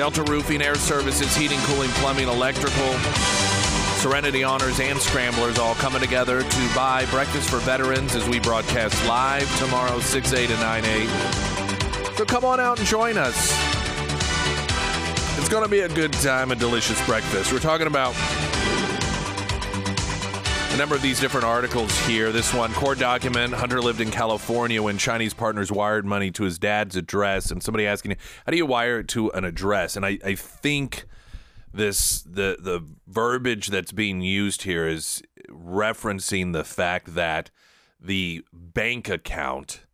Delta Roofing, Air Services, Heating, Cooling, Plumbing, Electrical. Serenity Honors and Scramblers all coming together to buy breakfast for veterans as we broadcast live tomorrow, 6 8 to 9 8. So come on out and join us. It's going to be a good time, a delicious breakfast. We're talking about number of these different articles here. This one, court document Hunter lived in California when Chinese partners wired money to his dad's address. And somebody asking, how do you wire it to an address? And I, I think this the the verbiage that's being used here is referencing the fact that the bank account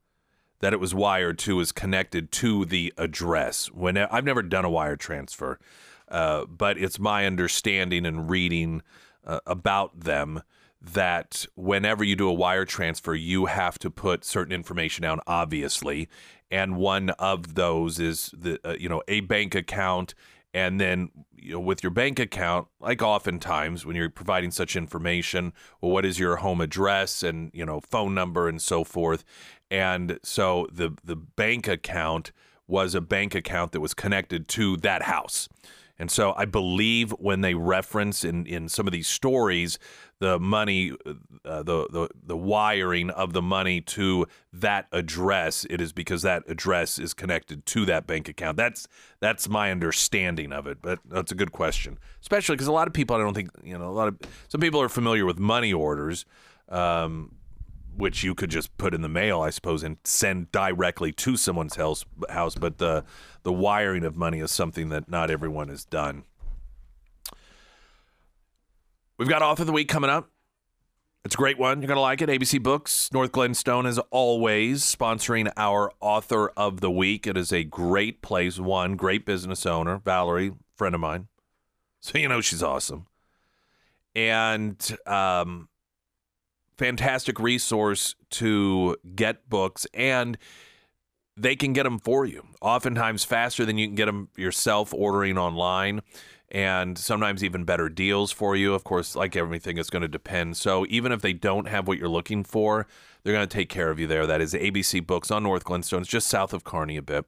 that it was wired to is connected to the address. When I've never done a wire transfer, uh, but it's my understanding and reading uh, about them that whenever you do a wire transfer, you have to put certain information down, obviously, and one of those is the uh, you know a bank account. And then you know, with your bank account, like oftentimes when you're providing such information, well, what is your home address and you know phone number and so forth, and so the the bank account was a bank account that was connected to that house. And so I believe when they reference in, in some of these stories the money, uh, the, the the wiring of the money to that address, it is because that address is connected to that bank account. That's that's my understanding of it. But that's a good question, especially because a lot of people, I don't think you know, a lot of some people are familiar with money orders. Um, which you could just put in the mail, I suppose, and send directly to someone's house. House, but the the wiring of money is something that not everyone has done. We've got author of the week coming up. It's a great one. You're going to like it. ABC Books, North Glenstone, as always, sponsoring our author of the week. It is a great place. One, great business owner, Valerie, friend of mine. So you know she's awesome. And um, fantastic resource to get books. And they can get them for you, oftentimes faster than you can get them yourself ordering online and sometimes even better deals for you. Of course, like everything, it's going to depend. So even if they don't have what you're looking for, they're going to take care of you there. That is ABC Books on North Glenstone. It's just south of Kearney a bit.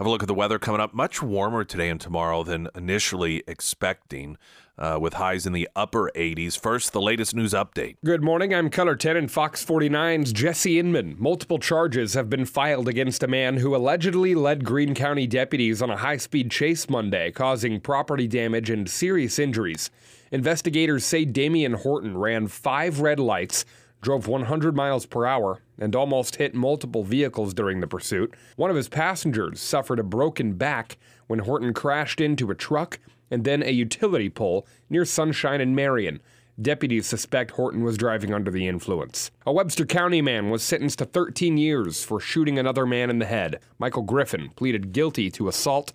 Have a look at the weather coming up. Much warmer today and tomorrow than initially expecting uh, with highs in the upper 80s. First, the latest news update. Good morning. I'm KOLR 10 and Fox 49's Jesse Inman. Multiple charges have been filed against a man who allegedly led Greene County deputies on a high speed chase Monday, causing property damage and serious injuries. Investigators say Damian Horton ran five red lights drove 100 miles per hour and almost hit multiple vehicles during the pursuit. One of his passengers suffered a broken back when Horton crashed into a truck and then a utility pole near Sunshine and Marion. Deputies suspect Horton was driving under the influence. A Webster County man was sentenced to 13 years for shooting another man in the head. Michael Griffin pleaded guilty to assault.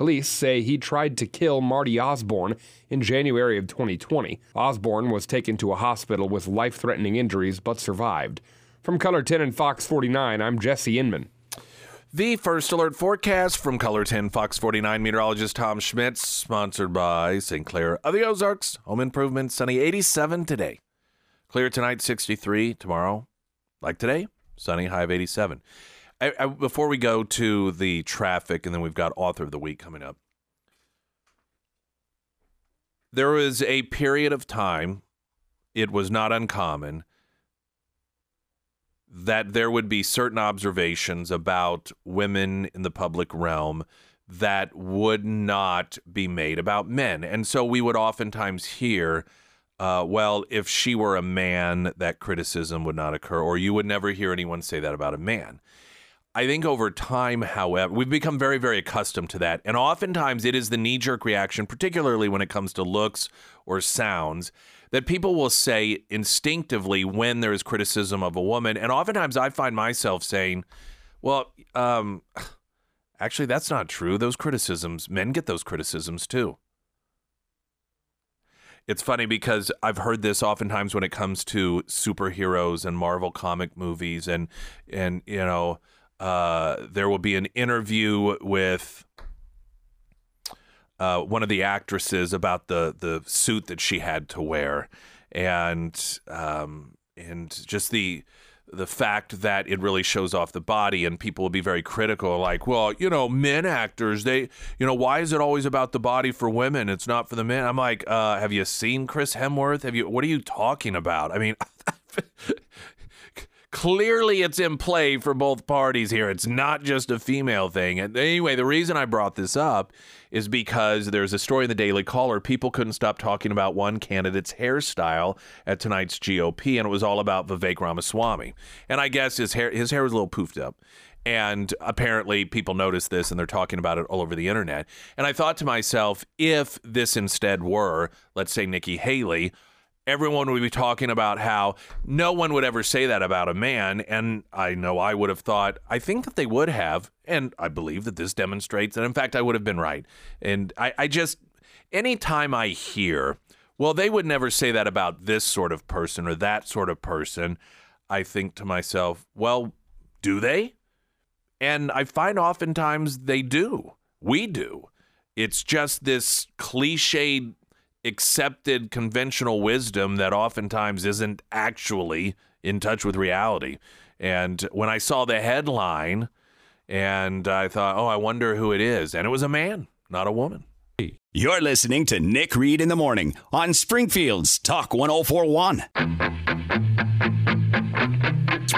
Police say he tried to kill Marty Osborne in January of 2020. Osborne was taken to a hospital with life threatening injuries but survived. From KOLR 10 and Fox 49, I'm Jesse Inman. The first alert forecast from KOLR 10 Fox 49 meteorologist Tom Schmidt, sponsored by St. Clair of the Ozarks. Home improvement, sunny 87 today. Clear tonight, 63. Tomorrow, like today, sunny, high of 87. I, I, before we go to the traffic, and then we've got author of the week coming up, there was a period of time, it was not uncommon that there would be certain observations about women in the public realm that would not be made about men. And so we would oftentimes hear, uh, well, if she were a man, that criticism would not occur, or you would never hear anyone say that about a man. I think over time, however, we've become very, very accustomed to that. And oftentimes it is the knee jerk reaction, particularly when it comes to looks or sounds, that people will say instinctively when there is criticism of a woman. And oftentimes I find myself saying, well, um, actually, that's not true. Those criticisms, men get those criticisms too. It's funny because I've heard this oftentimes when it comes to superheroes and Marvel comic movies, and and you know, uh, there will be an interview with uh, one of the actresses about the the suit that she had to wear, and um, and just the the fact that it really shows off the body and people will be very critical like well you know men actors they you know why is it always about the body for women? It's not for the men. I'm like uh, have you seen chris hemsworth? Have you what are you talking about? I mean clearly it's in play for both parties here. It's not just a female thing. And anyway, the reason I brought this up is because there's a story in the Daily Caller. People couldn't stop talking about one candidate's hairstyle at tonight's GOP, and it was all about Vivek Ramaswamy. And I guess his hair his hair was a little poofed up. And apparently, people noticed this and they're talking about it all over the internet. And I thought to myself, if this instead were, let's say, Nikki Haley, everyone would be talking about how no one would ever say that about a man. And I know I would have thought, I think that they would have. And I believe that this demonstrates that, in fact, I would have been right. And I, I just, anytime I hear, well, they would never say that about this sort of person or that sort of person, I think to myself, well, do they? And I find oftentimes they do. We do. It's just this cliched accepted conventional wisdom that oftentimes isn't actually in touch with reality. And when I saw the headline, and I thought, oh, I wonder who it is. And it was a man, not a woman. You're listening to Nick Reed in the Morning on Springfield's Talk 1041.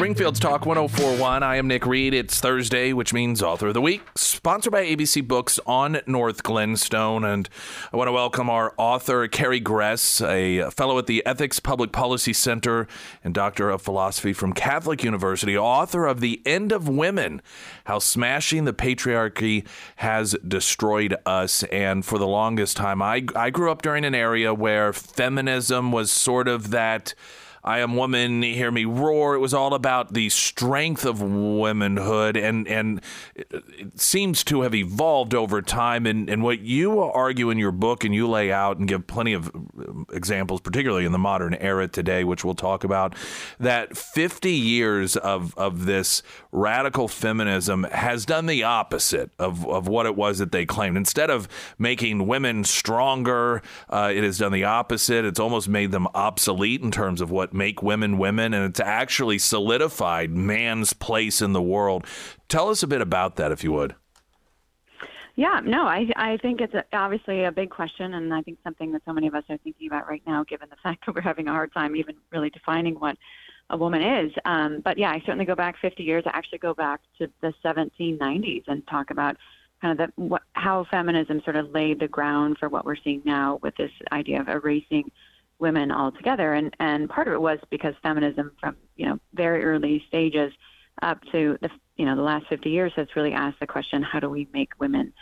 Springfield's Talk 1041. I am Nick Reed. It's Thursday, which means Author of the Week, sponsored by ABC Books on North Glenstone. And I want to welcome our author, Carrie Gress, a fellow at the Ethics Public Policy Center and Doctor of Philosophy from Catholic University, author of The End of Women How Smashing the Patriarchy Has Destroyed Us. And for the longest time, I, I grew up during an area where feminism was sort of that I am woman, hear me roar. It was all about the strength of womanhood, and and it seems to have evolved over time. And, and what you argue in your book, and you lay out and give plenty of examples, particularly in the modern era today, which we'll talk about, that 50 years of of this radical feminism has done the opposite of of what it was that they claimed. Instead of making women stronger, uh, it has done the opposite. It's almost made them obsolete in terms of what make women women, and it's actually solidified man's place in the world. Tell us a bit about that, if you would. Yeah, no, I I think it's obviously a big question, and I think something that so many of us are thinking about right now, given the fact that we're having a hard time even really defining what a woman is. Um, but yeah, I certainly go back 50 years. I actually go back to the 1790s and talk about kind of the, what, how feminism sort of laid the ground for what we're seeing now with this idea of erasing women altogether. And, and part of it was because feminism from, you know, very early stages up to the, you know, the last 50 years has really asked the question, how do we make women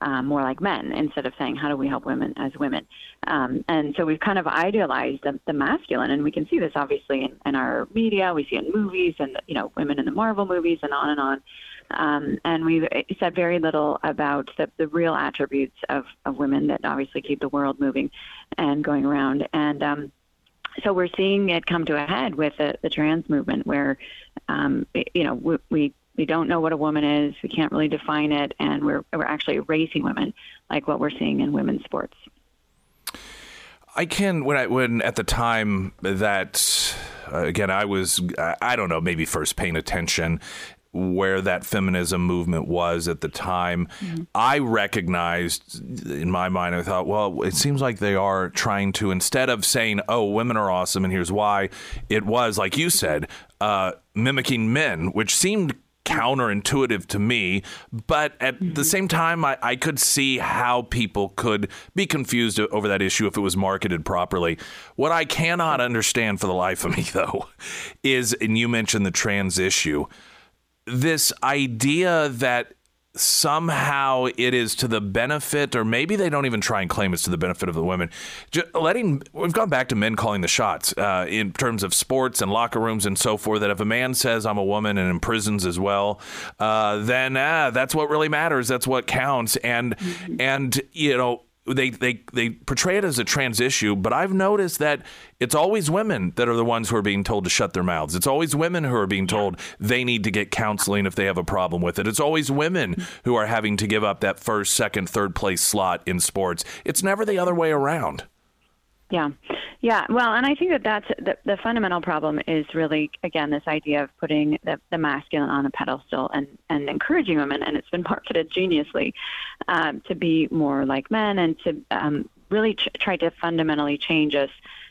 um, more like men? Instead of saying how do we help women as women? Um, and so we've kind of idealized the, the masculine. And we can see this obviously in, in, our media. We see in movies and you know women in the marvel movies and on and on um, and we've said very little about the, the real attributes of, of women that obviously keep the world moving and going around. And um, so we're seeing it come to a head with the, the trans movement, where um, you know we, we we don't know what a woman is, we can't really define it, and we're we're actually erasing women, like what we're seeing in women's sports. I can when I when at the time that uh, again I was I don't know maybe first paying attention where that feminism movement was at the time. Mm-hmm. I recognized in my mind, I thought, well, it seems like they are trying to, instead of saying, oh, women are awesome and here's why, it was, like you said, uh, mimicking men, which seemed counterintuitive to me. But at mm-hmm. the same time, I, I, could see how people could be confused over that issue if it was marketed properly. What I cannot understand for the life of me, though, is, and you mentioned the trans issue this idea that somehow it is to the benefit, or maybe they don't even try and claim it's to the benefit of the women. Just letting we've gone back to men calling the shots uh, in terms of sports and locker rooms and so forth. That if a man says I'm a woman and in prisons as well, uh, then uh, that's what really matters. That's what counts. And and you know they, they they portray it as a trans issue, but I've noticed that it's always women that are the ones who are being told to shut their mouths. It's always women who are being told they need to get counseling if they have a problem with it. It's always women who are having to give up that first, second, third place slot in sports. It's never the other way around. Yeah, yeah. Well, and I think that that's the, the fundamental problem is really again this idea of putting the, the masculine on a pedestal and and encouraging women, and it's been marketed geniusly um, to be more like men and to um, really ch- try to fundamentally change us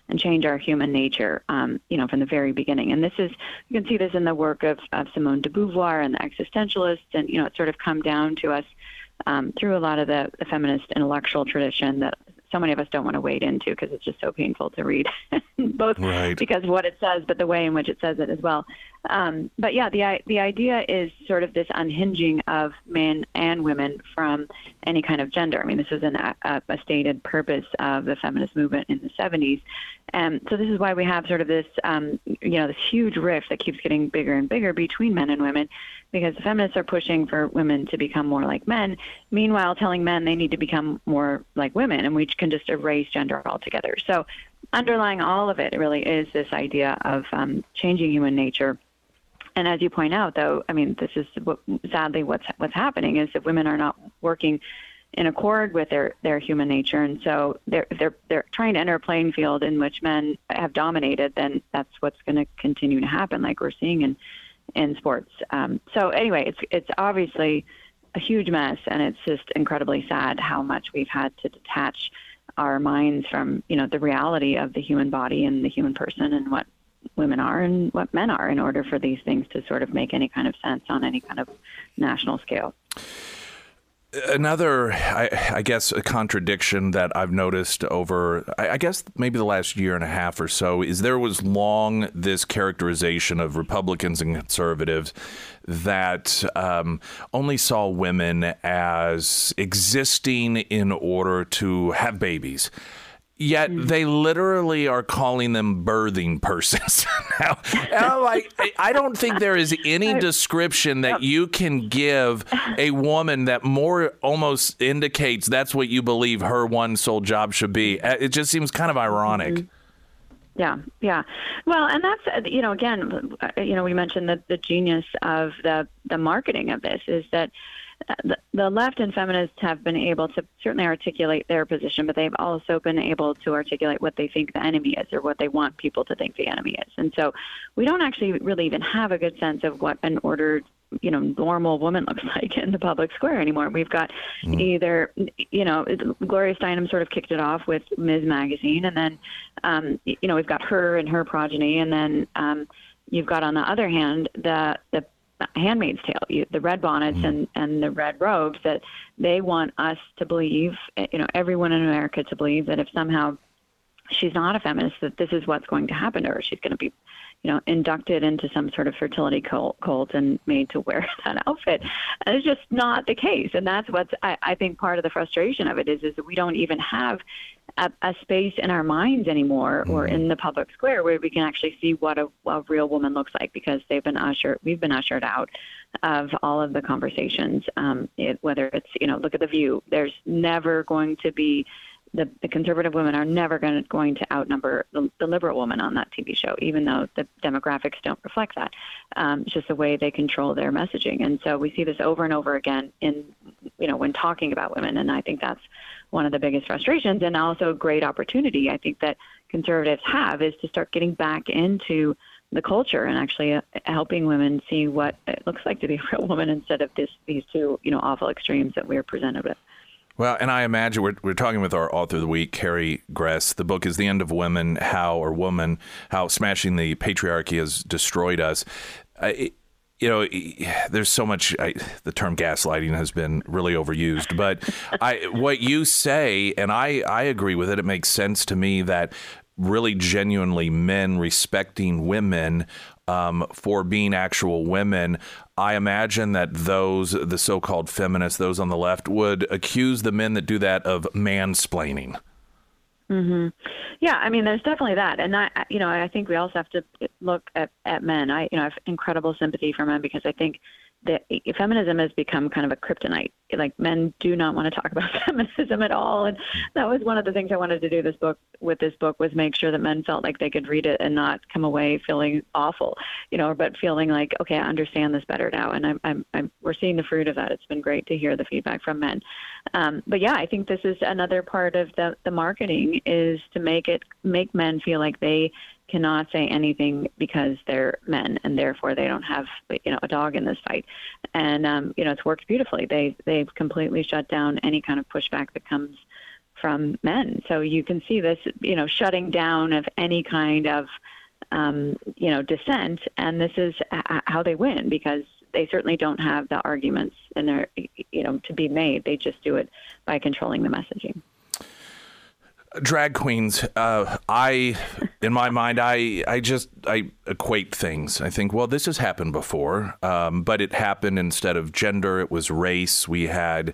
and change our human nature, um, you know, from the very beginning. And this is, you can see this in the work of, of Simone de Beauvoir and the existentialists, and, you know, it's sort of come down to us um, through a lot of the, the feminist intellectual tradition that so many of us don't want to wade into because it's just so painful to read, both right. because of what it says, but the way in which it says it as well. Um, but yeah, the the idea is sort of this unhinging of men and women from any kind of gender. I mean, this is an, a, a stated purpose of the feminist movement in the 70s, and so this is why we have sort of this, um, you know, this huge rift that keeps getting bigger and bigger between men and women, because the feminists are pushing for women to become more like men, meanwhile telling men they need to become more like women, and we can just erase gender altogether. So underlying all of it really is this idea of um, changing human nature and as you point out, though, I mean, this is what, sadly what's what's happening is that women are not working in accord with their their human nature, and so they're they're they're trying to enter a playing field in which men have dominated. Then that's what's going to continue to happen, like we're seeing in in sports. Um, so anyway, it's it's obviously a huge mess, and it's just incredibly sad how much we've had to detach our minds from you know the reality of the human body and the human person and what women are and what men are in order for these things to sort of make any kind of sense on any kind of national scale. Another, I, I, guess, a contradiction that I've noticed over, I, I, guess, maybe the last year and a half or so is there was long this characterization of Republicans and conservatives that um, only saw women as existing in order to have babies. Yet mm. they literally are calling them birthing persons now. I'm like, I don't think there is any description that you can give a woman that more almost indicates that's what you believe her one sole job should be. Uh, it just seems kind of ironic. Mm-hmm. Yeah, yeah. Well, and that's uh, you know again, uh, you know, we mentioned that the genius of the the marketing of this is that the, the left and feminists have been able to certainly articulate their position, but they've also been able to articulate what they think the enemy is or what they want people to think the enemy is. And so we don't actually really even have a good sense of what an ordered you know normal woman looks like in the public square anymore. We've got mm. either you know Gloria Steinem sort of kicked it off with Ms. Magazine, and then um, you know we've got her and her progeny, and then um, you've got on the other hand the the Handmaid's Tale, you, the red bonnets mm and, and the red robes, that they want us to believe, you know, everyone in America to believe that if somehow she's not a feminist, that this is what's going to happen to her. She's going to be, you know, inducted into some sort of fertility cult, cult and made to wear that outfit. And it's just not the case. And that's what's, I, I think, part of the frustration of it is, is that we don't even have a, a space in our minds anymore mm-hmm. or in the public square where we can actually see what a, a real woman looks like because they've been ushered, we've been ushered out of all of the conversations. Um, it, whether it's, you know, look at the view, there's never going to be the, the conservative women are never going to, going to outnumber the, the liberal woman on that TV show, even though the demographics don't reflect that. Um, it's just the way they control their messaging, and so we see this over and over again in you know when talking about women, and I think that's one of the biggest frustrations and also a great opportunity I think that conservatives have is to start getting back into the culture and actually uh, helping women see what it looks like to be a real woman instead of this these two you know awful extremes that we're presented with. Well, and I imagine we're, we're talking with our author of the week, Carrie Gress. The book is The End of Women, How, or Woman, How Smashing the Patriarchy Has Destroyed Us. Uh, it, you know, there's so much. I, the term gaslighting has been really overused, but I, what you say, and I, I agree with it. It makes sense to me that really genuinely men respecting women um, for being actual women. I imagine that those, the so called feminists, those on the left, would accuse the men that do that of mansplaining. Mm-hmm. Yeah, I mean, there's definitely that, and I, you know, I think we also have to look at, at men. I, you know, I have incredible sympathy for men because I think the, feminism has become kind of a kryptonite. Like men do not want to talk about feminism at all, and that was one of the things I wanted to do this book with this book was make sure that men felt like they could read it and not come away feeling awful, you know, but feeling like okay, I understand this better now, and I'm, I'm, I'm we're seeing the fruit of that. It's been great to hear the feedback from men, um, but yeah, I think this is another part of the the marketing is to make it make men feel like they cannot say anything because they're men and therefore they don't have you know a dog in this fight. And um, you know it's worked beautifully. They they've completely shut down any kind of pushback that comes from men. So you can see this you know shutting down of any kind of um, you know dissent. And this is how they win because they certainly don't have the arguments in their you know to be made. They just do it by controlling the messaging drag queens uh, i in my mind i i just i equate things i think well this has happened before um, but it happened instead of gender it was race we had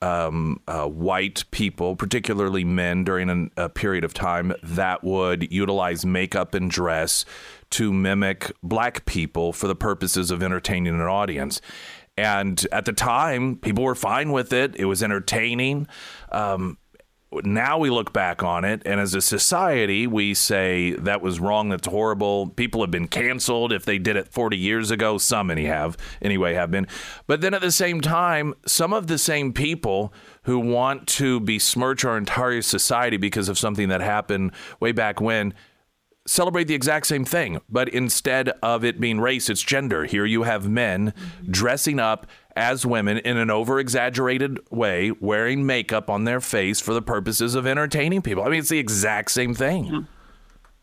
um, uh, white people, particularly men, during an, a period of time that would utilize makeup and dress to mimic black people for the purposes of entertaining an audience. And at the time, people were fine with it. It was entertaining. Um, now we look back on it, and as a society, we say that was wrong, that's horrible. People have been canceled if they did it 40 years ago. Some, many have, anyway, have been. But then at the same time, some of the same people who want to besmirch our entire society because of something that happened way back when celebrate the exact same thing, but instead of it being race, it's gender. Here you have men dressing up as women in an over exaggerated way, wearing makeup on their face for the purposes of entertaining people. I mean, it's the exact same thing. Yeah.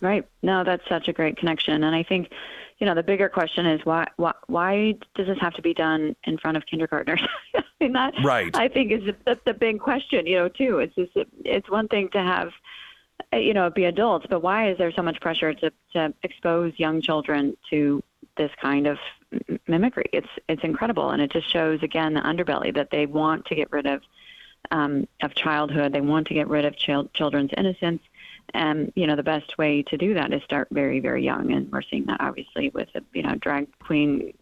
Right. No, that's such a great connection. And I think, you know, the bigger question is why why, why does this have to be done in front of kindergartners? I mean, that right. I think is the, the big question, you know, too. It's just it's one thing to have you know, be adults, but why is there so much pressure to, to expose young children to this kind of mimicry? It's it's incredible, and it just shows again the underbelly that they want to get rid of um, of childhood. They want to get rid of chil- children's innocence, and you know the best way to do that is start very very young, and we're seeing that obviously with you know drag queen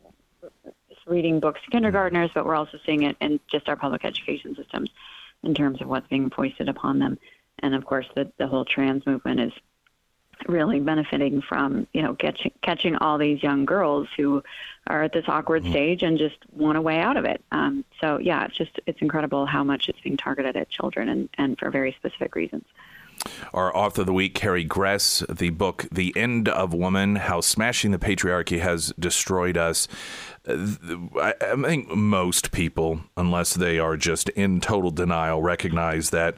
reading books to kindergartners, but we're also seeing it in just our public education systems in terms of what's being foisted upon them and of course the the whole trans movement is really benefiting from you know catching catching all these young girls who are at this awkward mm-hmm. stage and just want a way out of it. Um, so yeah, it's just it's incredible how much it's being targeted at children and, and for very specific reasons. Our author of the week, Carrie Gress, the book "The End of Woman: How Smashing the Patriarchy Has Destroyed Us." I, I think most people, unless they are just in total denial, recognize that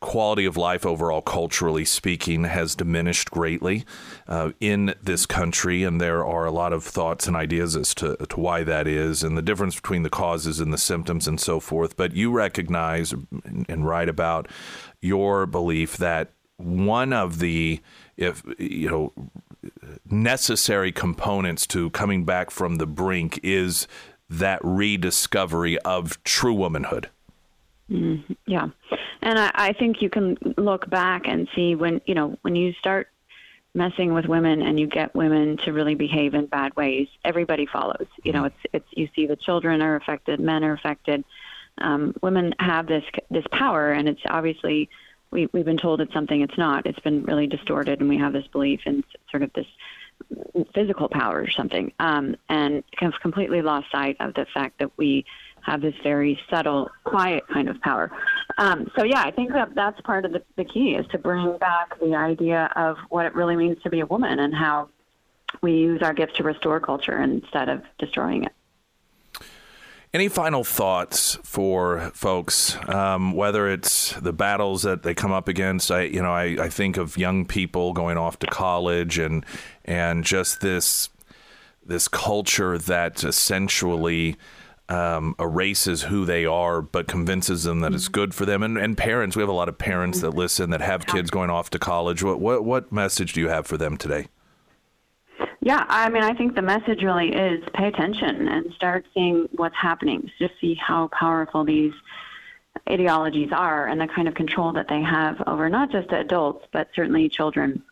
quality of life overall, culturally speaking, has diminished greatly uh, in this country, and there are a lot of thoughts and ideas as to, to why that is, and the difference between the causes and the symptoms and so forth. But you recognize and write about your belief that one of the if you know necessary components to coming back from the brink is that rediscovery of true womanhood. Mm, yeah, and I, I think you can look back and see when you know when you start messing with women and you get women to really behave in bad ways, everybody follows. You know, it's it's you see the children are affected, men are affected. Um, women have this this power, and it's obviously we we've been told it's something it's not. It's been really distorted, and we have this belief in sort of this physical power or something, um, and have completely lost sight of the fact that we have this very subtle, quiet kind of power. Um, so yeah, I think that that's part of the, the key is to bring back the idea of what it really means to be a woman and how we use our gifts to restore culture instead of destroying it. Any final thoughts for folks, um, whether it's the battles that they come up against? I, you know, I, I think of young people going off to college and and just this this culture that essentially um, erases who they are, but convinces them that it's mm-hmm. good for them. And, and parents, we have a lot of parents that listen that have kids going off to college. What, what, what message do you have for them today? Yeah, I mean, I think the message really is pay attention and start seeing what's happening. Just see how powerful these ideologies are and the kind of control that they have over not just adults, but certainly children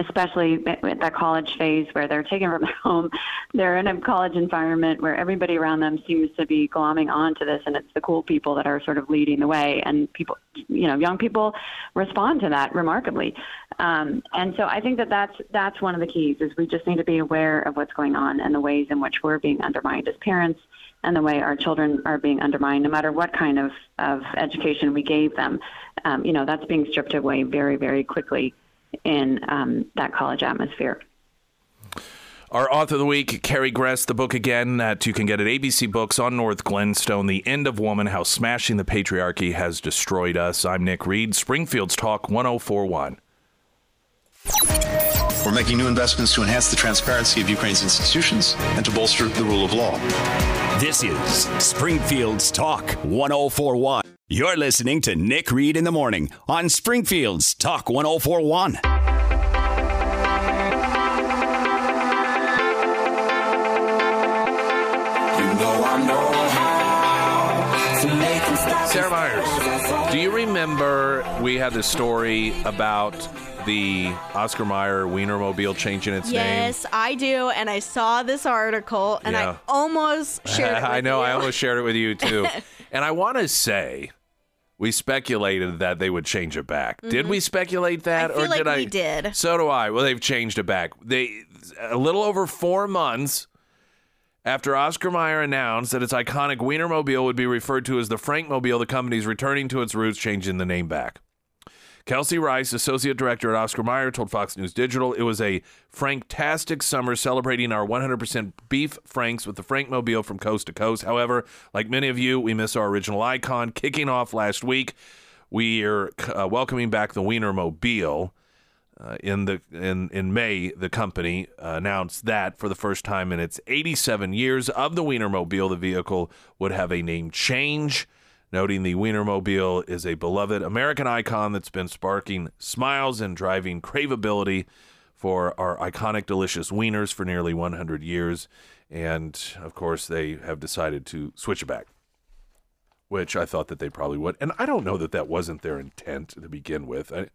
especially at that college phase where they're taken from home. They're in a college environment where everybody around them seems to be glomming onto this, and it's the cool people that are sort of leading the way. And people, you know, young people respond to that remarkably. Um, and so I think that that's that's one of the keys is we just need to be aware of what's going on and the ways in which we're being undermined as parents and the way our children are being undermined, no matter what kind of, of education we gave them. Um, you know, that's being stripped away very, very quickly in um, that college atmosphere. Our author of the week, Carrie Gress, the book again that you can get at ABC Books on North Glenstone, The End of Woman How Smashing the Patriarchy Has Destroyed Us. I'm Nick Reed, Springfield's Talk 1041. We're making new investments to enhance the transparency of Ukraine's institutions and to bolster the rule of law. This is Springfield's Talk 1041. You're listening to Nick Reed in the Morning on Springfield's Talk 1041. Sarah Myers, do you remember we had this story about the Oscar Mayer Wienermobile changing its name? Yes, I do, and I saw this article, and Yeah. I almost shared it. With I know, you. I almost shared it with you too. and I want to say we speculated that they would change it back. Did we speculate that Mm-hmm. I feel or like did I did. So do I. Well, they've changed it back. They a little over 4 months after Oscar Mayer announced that its iconic Wienermobile would be referred to as the Frankmobile, the company's returning to its roots, changing the name back. Kelsey Rice, associate director at Oscar Mayer, told Fox News Digital it was a franktastic summer celebrating our 100% beef franks with the Frankmobile from coast to coast. However, like many of you, we miss our original icon. Kicking off last week, we are uh, welcoming back the Wienermobile. Uh, in the in in May, the company uh, announced that for the first time in its 87 years of the Wienermobile, the vehicle would have a name change. Noting the Wienermobile is a beloved American icon that's been sparking smiles and driving craveability for our iconic delicious wieners for nearly 100 years, and of course they have decided to switch it back which I thought that they probably would. And I don't know that that wasn't their intent to begin with. I,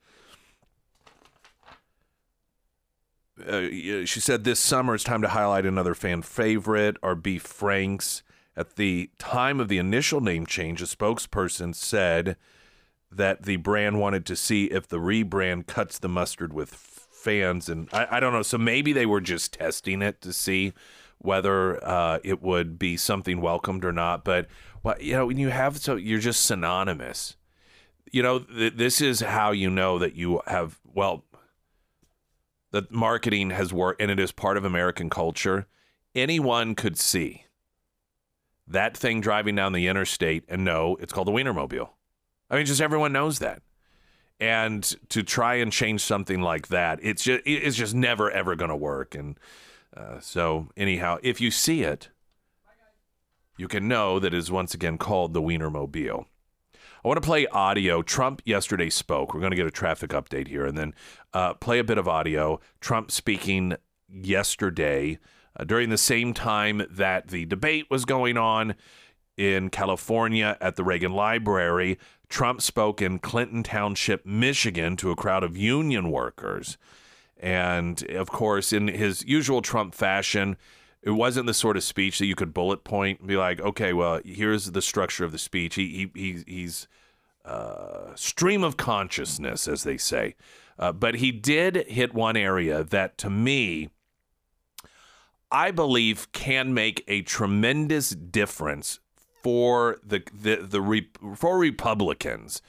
uh, she said this summer it's time to highlight another fan favorite, our beef franks. At the time of the initial name change, a spokesperson said that the brand wanted to see if the rebrand cuts the mustard with fans, and I, I don't know. So maybe they were just testing it to see whether uh, it would be something welcomed or not. But well, you know, when you have so you're just synonymous. You know, th- this is how you know that you have well that marketing has worked and it is part of American culture. Anyone could see that thing driving down the interstate and know it's called the Wienermobile. I mean, just everyone knows that. And to try and change something like that, it's just it's just never ever going to work. And uh, so, anyhow, if you see it, you can know that it is once again called the Wienermobile. I want to play audio. Trump yesterday spoke. We're going to get a traffic update here and then uh, play a bit of audio. Trump speaking yesterday uh, during the same time that the debate was going on in California at the Reagan Library. Trump spoke in Clinton Township, Michigan, to a crowd of union workers. And of course, in his usual Trump fashion, it wasn't the sort of speech that you could bullet point and be like, okay, well, here's the structure of the speech. He, he, he he's uh, stream of consciousness, as they say. Uh, but he did hit one area that, to me, I believe can make a tremendous difference for the the the for Republicans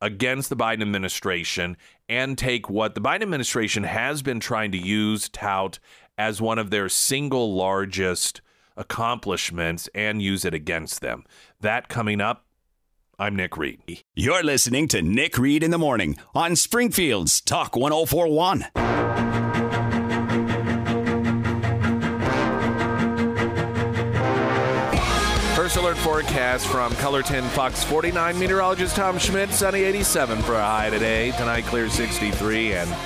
against the Biden administration and take what the Biden administration has been trying to use tout as one of their single largest accomplishments and use it against them. That coming up. I'm Nick Reed. You're listening to Nick Reed in the Morning on Springfield's Talk 1041. Forecast from KOLR 10 Fox 49 meteorologist Tom Schmidt. Sunny 87 for a high today. Tonight clear 63 and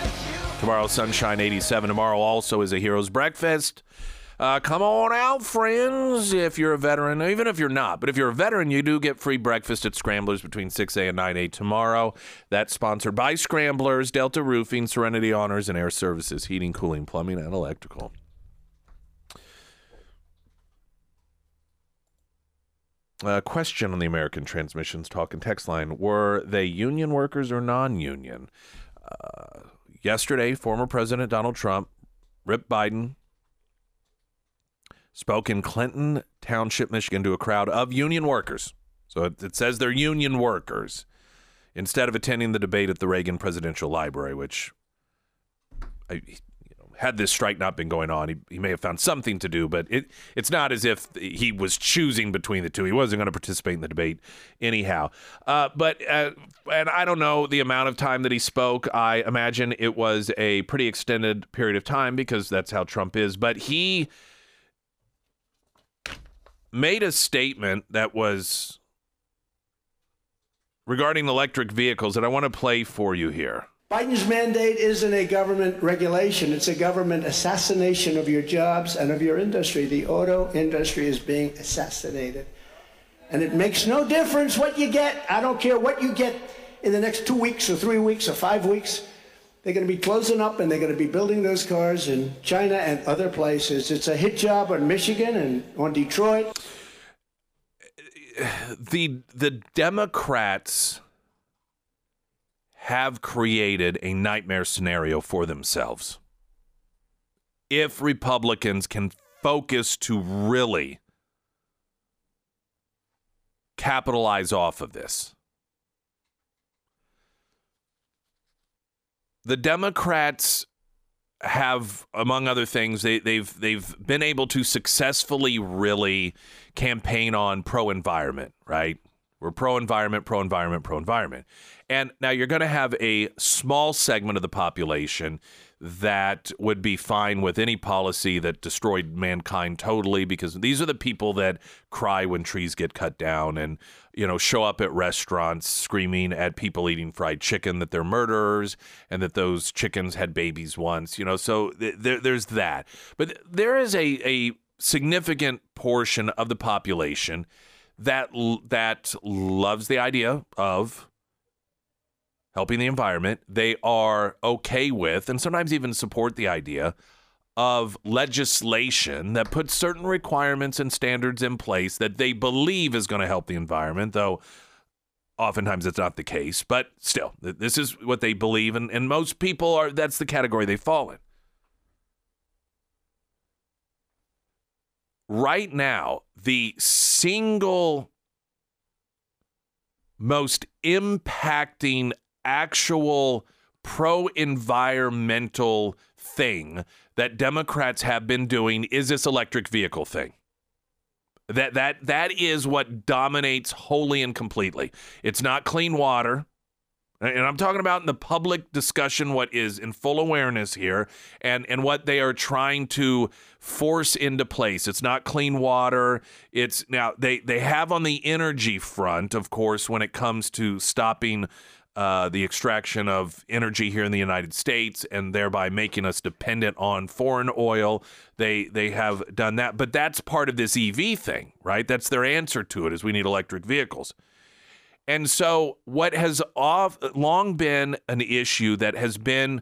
tomorrow sunshine 87. Tomorrow also is a hero's breakfast. Uh, come on out, friends, if you're a veteran, even if you're not. But if you're a veteran, you do get free breakfast at Scramblers between 6 a and 9 a tomorrow. That's sponsored by Scramblers, Delta Roofing, Serenity Honors, and Air Services, Heating, Cooling, Plumbing, and Electrical. Uh, question on the American Transmissions Talk and Text line Were they union workers or non union? Uh, yesterday, former President Donald Trump, Rip Biden, spoke in Clinton Township, Michigan, to a crowd of union workers. So it, it says they're union workers instead of attending the debate at the Reagan Presidential Library, which I, had this strike not been going on, he, he may have found something to do, but it it's not as if he was choosing between the two. He wasn't going to participate in the debate anyhow. Uh, but uh, and I don't know the amount of time that he spoke. I imagine it was a pretty extended period of time because that's how Trump is. But he made a statement that was regarding electric vehicles that I want to play for you here. Biden's mandate isn't a government regulation, it's a government assassination of your jobs and of your industry. The auto industry is being assassinated. And it makes no difference what you get. I don't care what you get in the next two weeks or three weeks or five weeks. They're going to be closing up and they're going to be building those cars in China and other places. It's a hit job on Michigan and on Detroit. The the Democrats have created a nightmare scenario for themselves. If Republicans can focus to really capitalize off of this. The Democrats have, among other things, they, they've they've been able to successfully really campaign on pro environment, right? We're pro environment, pro environment, pro environment. And now you're going to have a small segment of the population that would be fine with any policy that destroyed mankind totally because these are the people that cry when trees get cut down and you know show up at restaurants screaming at people eating fried chicken that they're murderers and that those chickens had babies once you know so th- there, there's that but there is a, a significant portion of the population that that loves the idea of helping the environment. They are okay with and sometimes even support the idea of legislation that puts certain requirements and standards in place that they believe is going to help the environment, though oftentimes it's not the case. But still, this is what they believe, and, and most people are that's the category they fall in. Right now, the single most impacting actual pro environmental thing that Democrats have been doing is this electric vehicle thing. That that that is what dominates wholly and completely. It's not clean water. And I'm talking about in the public discussion what is in full awareness here and and what they are trying to force into place. It's not clean water. It's now they they have on the energy front, of course, when it comes to stopping uh, the extraction of energy here in the United States and thereby making us dependent on foreign oil. They they have done that, but that's part of this EV thing, right? That's their answer to it is we need electric vehicles. And so, what has off, long been an issue that has been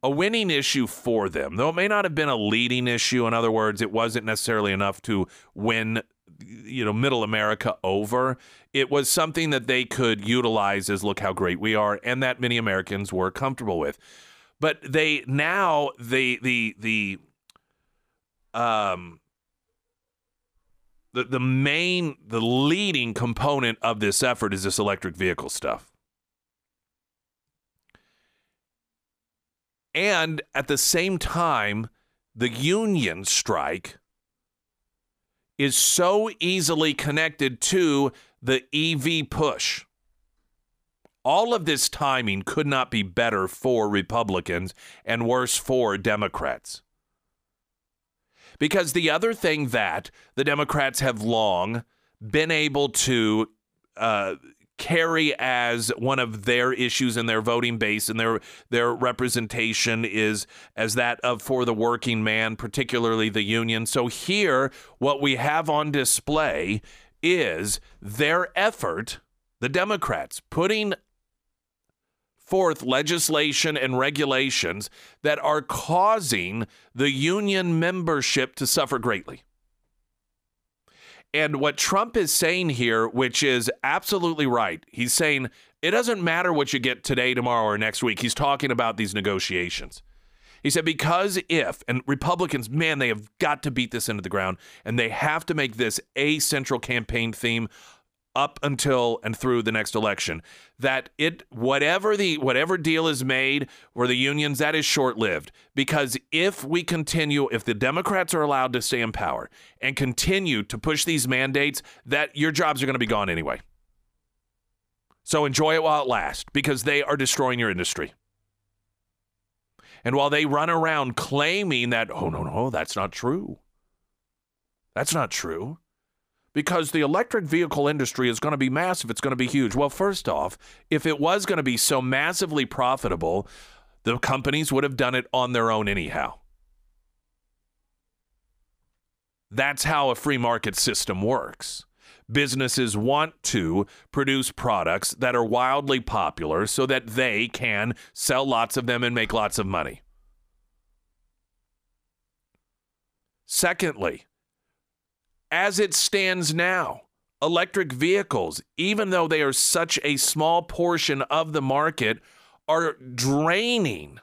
a winning issue for them, though it may not have been a leading issue. In other words, it wasn't necessarily enough to win, you know, middle America over. It was something that they could utilize as look how great we are, and that many Americans were comfortable with. But they now the the the um the, the main, the leading component of this effort is this electric vehicle stuff. And at the same time, the union strike is so easily connected to the EV push. All of this timing could not be better for Republicans and worse for Democrats. Because the other thing that the Democrats have long been able to uh, carry as one of their issues in their voting base and their their representation is as that of for the working man particularly the union. So here what we have on display is their effort the democrats putting forth legislation and regulations that are causing the union membership to suffer greatly and what Trump is saying here, which is absolutely right, he's saying it doesn't matter what you get today, tomorrow, or next week. He's talking about these negotiations. He said, because if, and Republicans, man, they have got to beat this into the ground, and they have to make this a central campaign theme up until and through the next election that it whatever the whatever deal is made for the unions that is short-lived. Because if we continue if the democrats are allowed to stay in power and continue to push these mandates that your jobs are going to be gone anyway. So enjoy it while it lasts because they are destroying your industry. And while they run around claiming that oh no no that's not true. That's not true because the electric vehicle industry is going to be massive. It's going to be huge. Well, first off, if it was going to be so massively profitable, the companies would have done it on their own anyhow. That's how a free market system works. Businesses want to produce products that are wildly popular so that they can sell lots of them and make lots of money. Secondly, as it stands now, electric vehicles, even though they are such a small portion of the market, are draining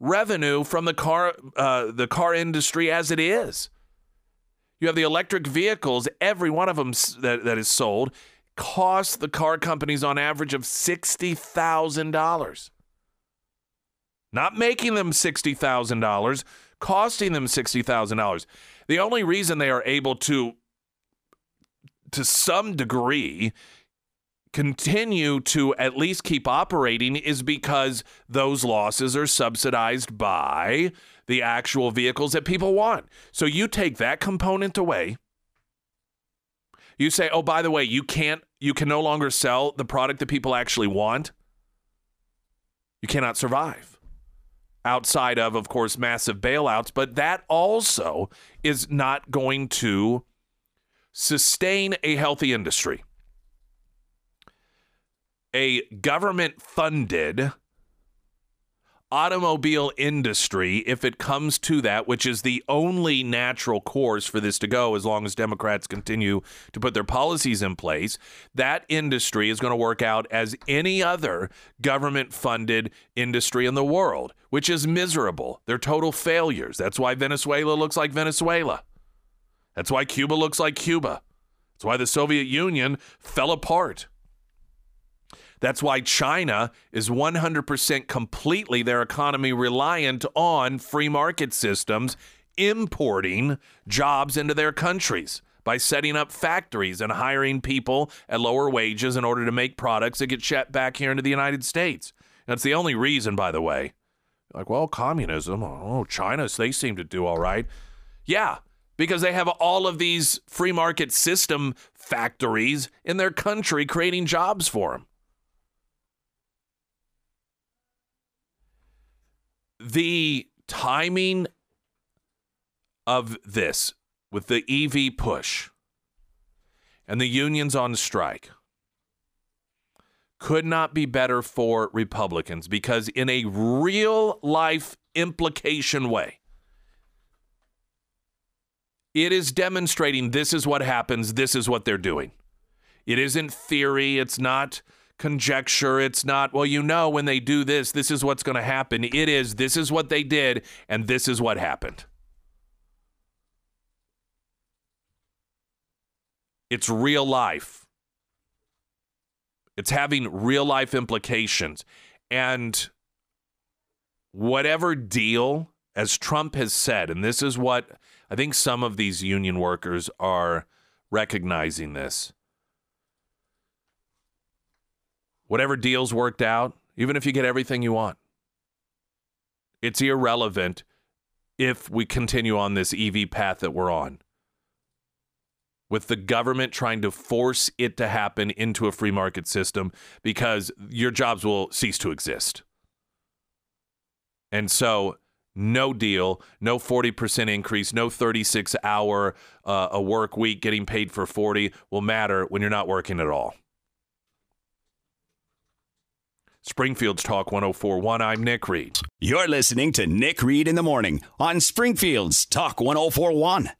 revenue from the car uh, the car industry as it is. You have the electric vehicles, every one of them that, that is sold costs the car companies on average of $60,000. Not making them $60,000, costing them $60,000. The only reason they are able to, to some degree, continue to at least keep operating is because those losses are subsidized by the actual vehicles that people want. So you take that component away. You say, "Oh, by the way, you can't you can no longer sell the product that people actually want." You cannot survive outside of, of course, massive bailouts, but that also is not going to sustain a healthy industry. A government funded automobile industry, if it comes to that, which is the only natural course for this to go as long as Democrats continue to put their policies in place, that industry is going to work out as any other government funded industry in the world, which is miserable. They're total failures. That's why Venezuela looks like Venezuela. That's why Cuba looks like Cuba. That's why the Soviet Union fell apart. That's why China is 100% completely their economy reliant on free market systems importing jobs into their countries by setting up factories and hiring people at lower wages in order to make products that get shipped back here into the United States. That's the only reason, by the way. Like, well, communism, oh, China, they seem to do all right. Yeah, because they have all of these free market system factories in their country creating jobs for them. The timing of this with the EV push and the unions on strike could not be better for Republicans because, in a real life implication way, it is demonstrating this is what happens, this is what they're doing. It isn't theory, it's not conjecture. It's not, well, you know, when they do this, this is what's going to happen. It is, this is what they did, and this is what happened. It's real life. It's having real life implications. And whatever deal, as Trump has said, and this is what I think some of these union workers are recognizing this whatever deals worked out, even if you get everything you want, it's irrelevant if we continue on this EV path that we're on. with the government trying to force it to happen into a free market system because your jobs will cease to exist. And so, no deal, no 40% increase, no 36 hour uh, a work week getting paid for 40 will matter when you're not working at all. Springfield's Talk 1041. I'm Nick Reed. You're listening to Nick Reed in the Morning on Springfield's Talk 1041.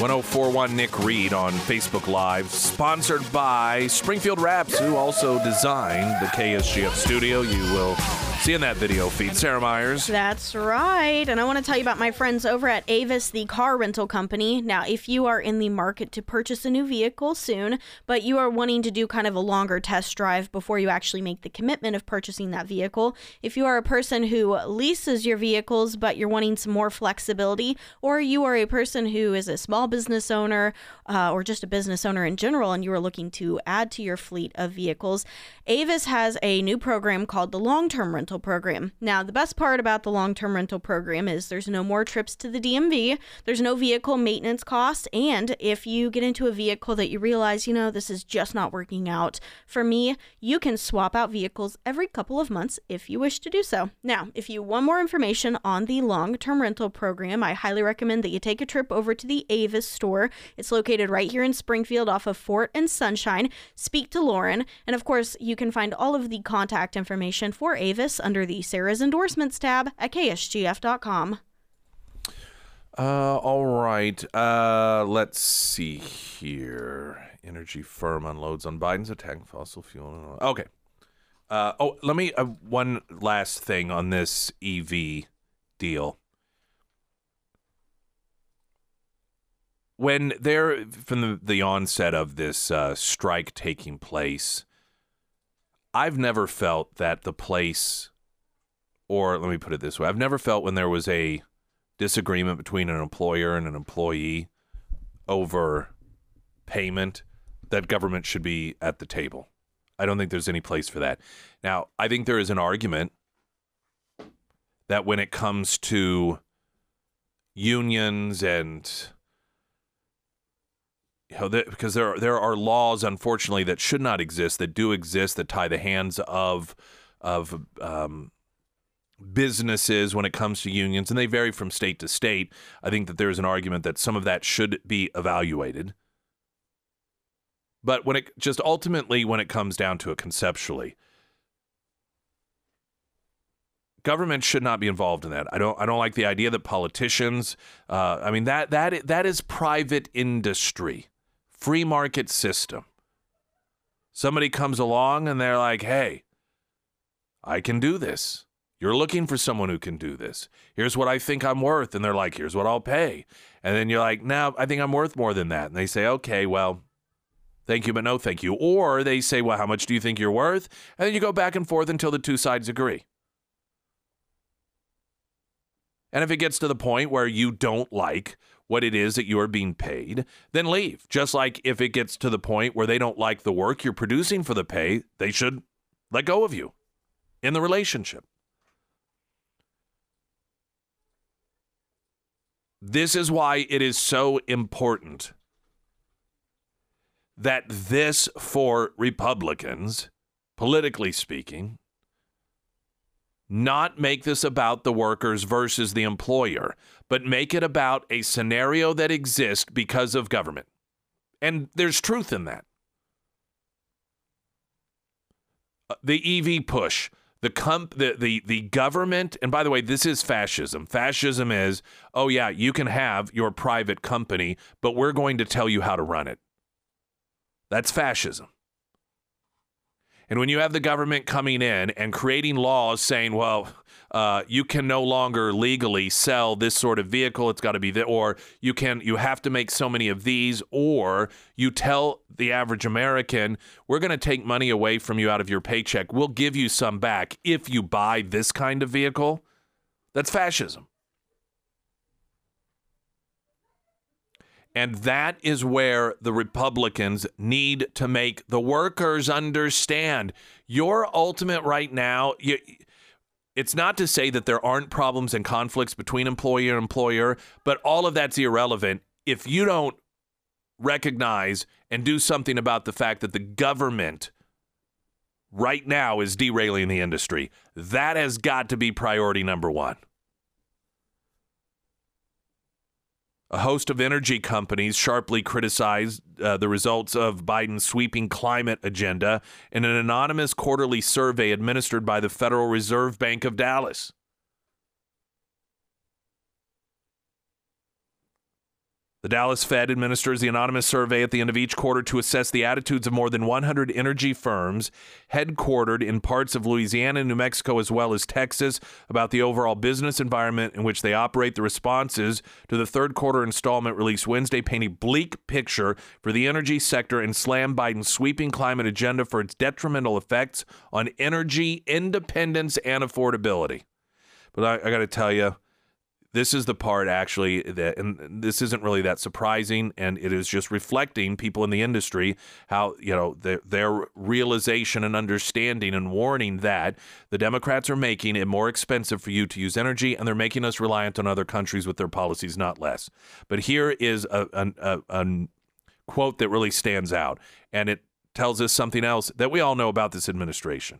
1041 Nick Reed on Facebook Live, sponsored by Springfield Wraps, who also designed the KSGF studio. You will see in that video feed. Sarah Myers. That's right. And I want to tell you about my friends over at Avis, the car rental company. Now, if you are in the market to purchase a new vehicle soon, but you are wanting to do kind of a longer test drive before you actually make the commitment of purchasing that vehicle, if you are a person who leases your vehicles, but you're wanting some more flexibility, or you are a person who is a small business owner uh, or just a business owner in general and you are looking to add to your fleet of vehicles, Avis has a new program called the long term rental program. Now, the best part about the long term rental program is there's no more trips to the DMV, there's no vehicle maintenance costs, and if you get into a vehicle that you realize, you know, this is just not working out for me, you can swap out vehicles every couple of months if you wish to do so. Now, if you want more information on the long term rental program, I highly recommend that you take a trip over to the Avis store. It's located right here in Springfield off of Fort and Sunshine. Speak to Lauren. And of course, you can find all of the contact information for Avis under the Sarah's Endorsements tab at ksgf.com. Uh, all right. Uh, let's see here. Energy firm unloads on Biden's attack fossil fuel. Okay. Uh, oh, let me uh, one last thing on this EV deal. When there from the, the onset of this uh, strike taking place, I've never felt that the place, or let me put it this way, I've never felt when there was a disagreement between an employer and an employee over payment that government should be at the table. I don't think there's any place for that. Now, I think there is an argument that when it comes to unions and you know, because there are, there are laws, unfortunately, that should not exist, that do exist, that tie the hands of of um, businesses when it comes to unions, and they vary from state to state. I think that there is an argument that some of that should be evaluated. But when it just ultimately, when it comes down to it conceptually, government should not be involved in that. I don't. I don't like the idea that politicians. Uh, I mean that that that is private industry, free market system. Somebody comes along and they're like, "Hey, I can do this. You're looking for someone who can do this. Here's what I think I'm worth," and they're like, "Here's what I'll pay." And then you're like, "No, I think I'm worth more than that." And they say, "Okay, well." Thank you, but no thank you. Or they say, Well, how much do you think you're worth? And then you go back and forth until the two sides agree. And if it gets to the point where you don't like what it is that you are being paid, then leave. Just like if it gets to the point where they don't like the work you're producing for the pay, they should let go of you in the relationship. This is why it is so important that this, for Republicans, politically speaking, not make this about the workers versus the employer, but make it about a scenario that exists because of government. And there's truth in that. Uh, The EV push, the comp, the, the the government, and by the way, this is fascism. Fascism is, oh yeah, you can have your private company, but we're going to tell you how to run it. That's fascism. And when you have the government coming in and creating laws saying, well, uh, you can no longer legally sell this sort of vehicle, it's got to be the, or you can, you have to make so many of these, or you tell the average American, we're going to take money away from you out of your paycheck. We'll give you some back if you buy this kind of vehicle. That's fascism. And that is where the Republicans need to make the workers understand your ultimate right now. You, it's not to say that there aren't problems and conflicts between employer and employer, but all of that's irrelevant if you don't recognize and do something about the fact that the government right now is derailing the industry. That has got to be priority number one. A host of energy companies sharply criticized uh, the results of Biden's sweeping climate agenda in an anonymous quarterly survey administered by the Federal Reserve Bank of Dallas. The Dallas Fed administers the anonymous survey at the end of each quarter to assess the attitudes of more than 100 energy firms headquartered in parts of Louisiana and New Mexico as well as Texas about the overall business environment in which they operate. The responses to the third quarter installment released Wednesday paint a bleak picture for the energy sector and slam Biden's sweeping climate agenda for its detrimental effects on energy independence and affordability. But I, I got to tell you, this is the part actually that, and this isn't really that surprising, and it is just reflecting people in the industry how you know their, their realization and understanding and warning that the Democrats are making it more expensive for you to use energy, and they're making us reliant on other countries with their policies, not less. But here is a, a, a, a quote that really stands out, and it tells us something else that we all know about this administration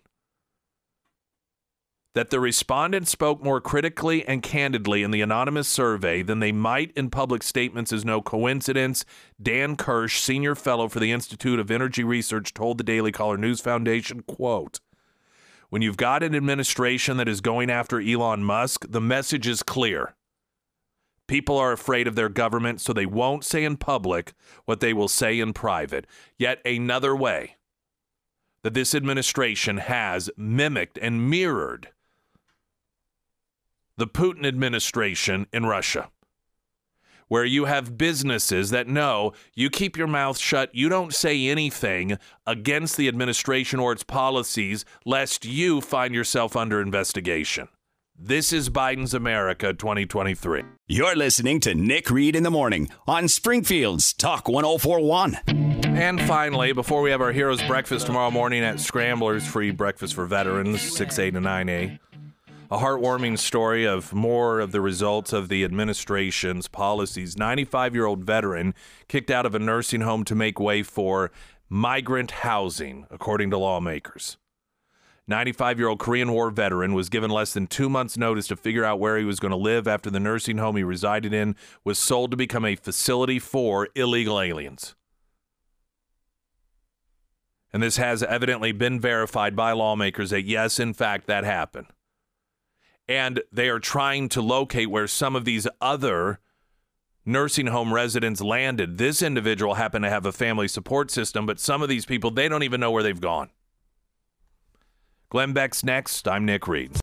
that the respondents spoke more critically and candidly in the anonymous survey than they might in public statements is no coincidence. Dan Kirsch, senior fellow for the Institute of Energy Research, told the Daily Caller News Foundation, quote, when you've got an administration that is going after Elon Musk, the message is clear. People are afraid of their government, so they won't say in public what they will say in private. Yet another way that this administration has mimicked and mirrored the Putin administration in Russia, where you have businesses that know you keep your mouth shut, you don't say anything against the administration or its policies, lest you find yourself under investigation. This is Biden's America 2023. You're listening to Nick Reed in the Morning on Springfield's Talk 1041. And finally, before we have our Heroes Breakfast tomorrow morning at Scramblers, free breakfast for veterans, 6A to 9A a heartwarming story of more of the results of the administration's policies. 95 year old veteran kicked out of a nursing home to make way for migrant housing, according to lawmakers. 95 year old Korean War veteran was given less than two months' notice to figure out where he was going to live after the nursing home he resided in was sold to become a facility for illegal aliens. And this has evidently been verified by lawmakers that, yes, in fact, that happened and they are trying to locate where some of these other nursing home residents landed. This individual happened to have a family support system, but some of these people, they don't even know where they've gone. Glenn Beck's next. I'm Nick Reed.